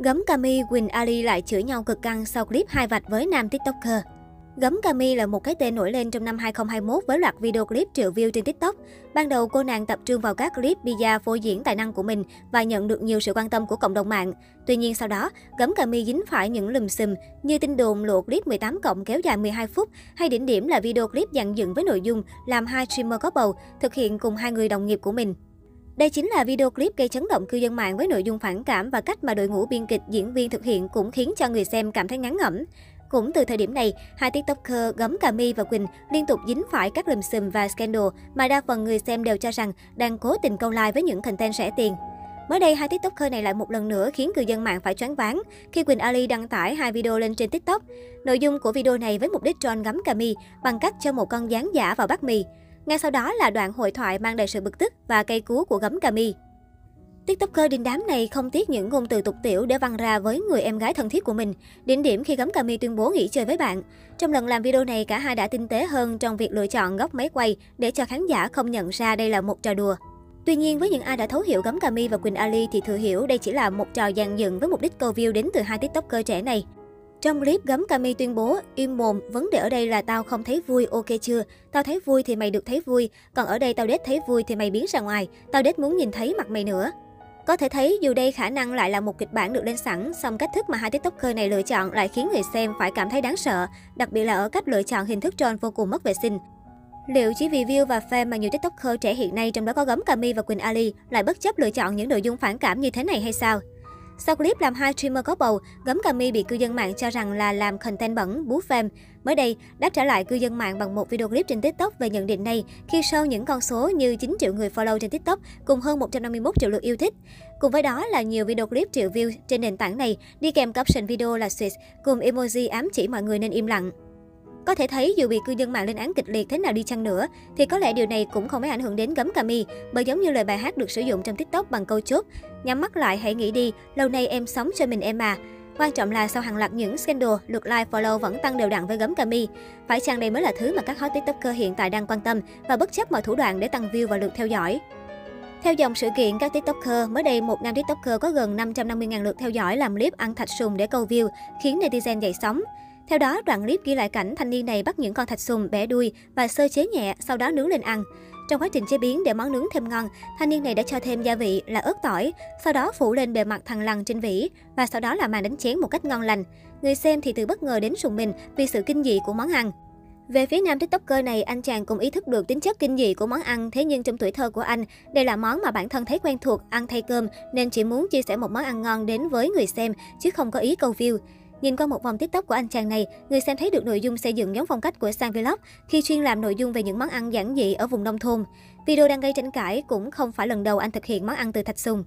Gấm Cami, Quỳnh Ali lại chửi nhau cực căng sau clip hai vạch với nam TikToker. Gấm Cami là một cái tên nổi lên trong năm 2021 với loạt video clip triệu view trên TikTok. Ban đầu cô nàng tập trung vào các clip bia phô diễn tài năng của mình và nhận được nhiều sự quan tâm của cộng đồng mạng. Tuy nhiên sau đó, Gấm Cami dính phải những lùm xùm như tin đồn lộ clip 18 cộng kéo dài 12 phút hay đỉnh điểm là video clip dàn dựng với nội dung làm hai streamer có bầu thực hiện cùng hai người đồng nghiệp của mình. Đây chính là video clip gây chấn động cư dân mạng với nội dung phản cảm và cách mà đội ngũ biên kịch diễn viên thực hiện cũng khiến cho người xem cảm thấy ngán ngẩm. Cũng từ thời điểm này, hai tiktoker Gấm Cà Mi và Quỳnh liên tục dính phải các lùm xùm và scandal mà đa phần người xem đều cho rằng đang cố tình câu like với những content rẻ tiền. Mới đây, hai tiktoker này lại một lần nữa khiến cư dân mạng phải choáng váng khi Quỳnh Ali đăng tải hai video lên trên tiktok. Nội dung của video này với mục đích tròn gấm cà mi bằng cách cho một con dán giả vào bát mì. Ngay sau đó là đoạn hội thoại mang đầy sự bực tức và cây cú của gấm Cami. TikToker đình đám này không tiếc những ngôn từ tục tiểu để văng ra với người em gái thân thiết của mình. Đỉnh điểm khi gấm Cami tuyên bố nghỉ chơi với bạn. Trong lần làm video này, cả hai đã tinh tế hơn trong việc lựa chọn góc máy quay để cho khán giả không nhận ra đây là một trò đùa. Tuy nhiên, với những ai đã thấu hiểu gấm Cami và Quỳnh Ali thì thừa hiểu đây chỉ là một trò dàn dựng với mục đích câu view đến từ hai tiktoker trẻ này. Trong clip, gấm Cami tuyên bố, im mồm, vấn đề ở đây là tao không thấy vui, ok chưa? Tao thấy vui thì mày được thấy vui, còn ở đây tao đết thấy vui thì mày biến ra ngoài, tao đết muốn nhìn thấy mặt mày nữa. Có thể thấy dù đây khả năng lại là một kịch bản được lên sẵn, song cách thức mà hai tiktoker này lựa chọn lại khiến người xem phải cảm thấy đáng sợ, đặc biệt là ở cách lựa chọn hình thức troll vô cùng mất vệ sinh. Liệu chỉ vì view và fan mà nhiều tiktoker trẻ hiện nay trong đó có gấm Cami và Quỳnh Ali lại bất chấp lựa chọn những nội dung phản cảm như thế này hay sao? Sau clip làm hai streamer có bầu, gấm Cami bị cư dân mạng cho rằng là làm content bẩn, bú fame. Mới đây, đáp trả lại cư dân mạng bằng một video clip trên TikTok về nhận định này khi show những con số như 9 triệu người follow trên TikTok cùng hơn 151 triệu lượt yêu thích. Cùng với đó là nhiều video clip triệu view trên nền tảng này, đi kèm caption video là switch cùng emoji ám chỉ mọi người nên im lặng. Có thể thấy dù bị cư dân mạng lên án kịch liệt thế nào đi chăng nữa, thì có lẽ điều này cũng không mấy ảnh hưởng đến gấm cà mi, bởi giống như lời bài hát được sử dụng trong TikTok bằng câu chốt, nhắm mắt lại hãy nghĩ đi, lâu nay em sống cho mình em à. Quan trọng là sau hàng loạt những scandal, lượt like follow vẫn tăng đều đặn với gấm cami. Phải chăng đây mới là thứ mà các hot tiktoker hiện tại đang quan tâm và bất chấp mọi thủ đoạn để tăng view và lượt theo dõi. Theo dòng sự kiện các tiktoker, mới đây một nam tiktoker có gần 550.000 lượt theo dõi làm clip ăn thạch sùng để câu view, khiến netizen dậy sóng. Theo đó, đoạn clip ghi lại cảnh thanh niên này bắt những con thạch sùng bẻ đuôi và sơ chế nhẹ, sau đó nướng lên ăn. Trong quá trình chế biến để món nướng thêm ngon, thanh niên này đã cho thêm gia vị là ớt tỏi, sau đó phủ lên bề mặt thằng lằn trên vỉ và sau đó là màn đánh chén một cách ngon lành. Người xem thì từ bất ngờ đến sùng mình vì sự kinh dị của món ăn. Về phía nam tiktoker này, anh chàng cũng ý thức được tính chất kinh dị của món ăn, thế nhưng trong tuổi thơ của anh, đây là món mà bản thân thấy quen thuộc, ăn thay cơm, nên chỉ muốn chia sẻ một món ăn ngon đến với người xem, chứ không có ý câu view. Nhìn qua một vòng tiktok của anh chàng này, người xem thấy được nội dung xây dựng giống phong cách của Sang Vlog khi chuyên làm nội dung về những món ăn giản dị ở vùng nông thôn. Video đang gây tranh cãi cũng không phải lần đầu anh thực hiện món ăn từ thạch sùng.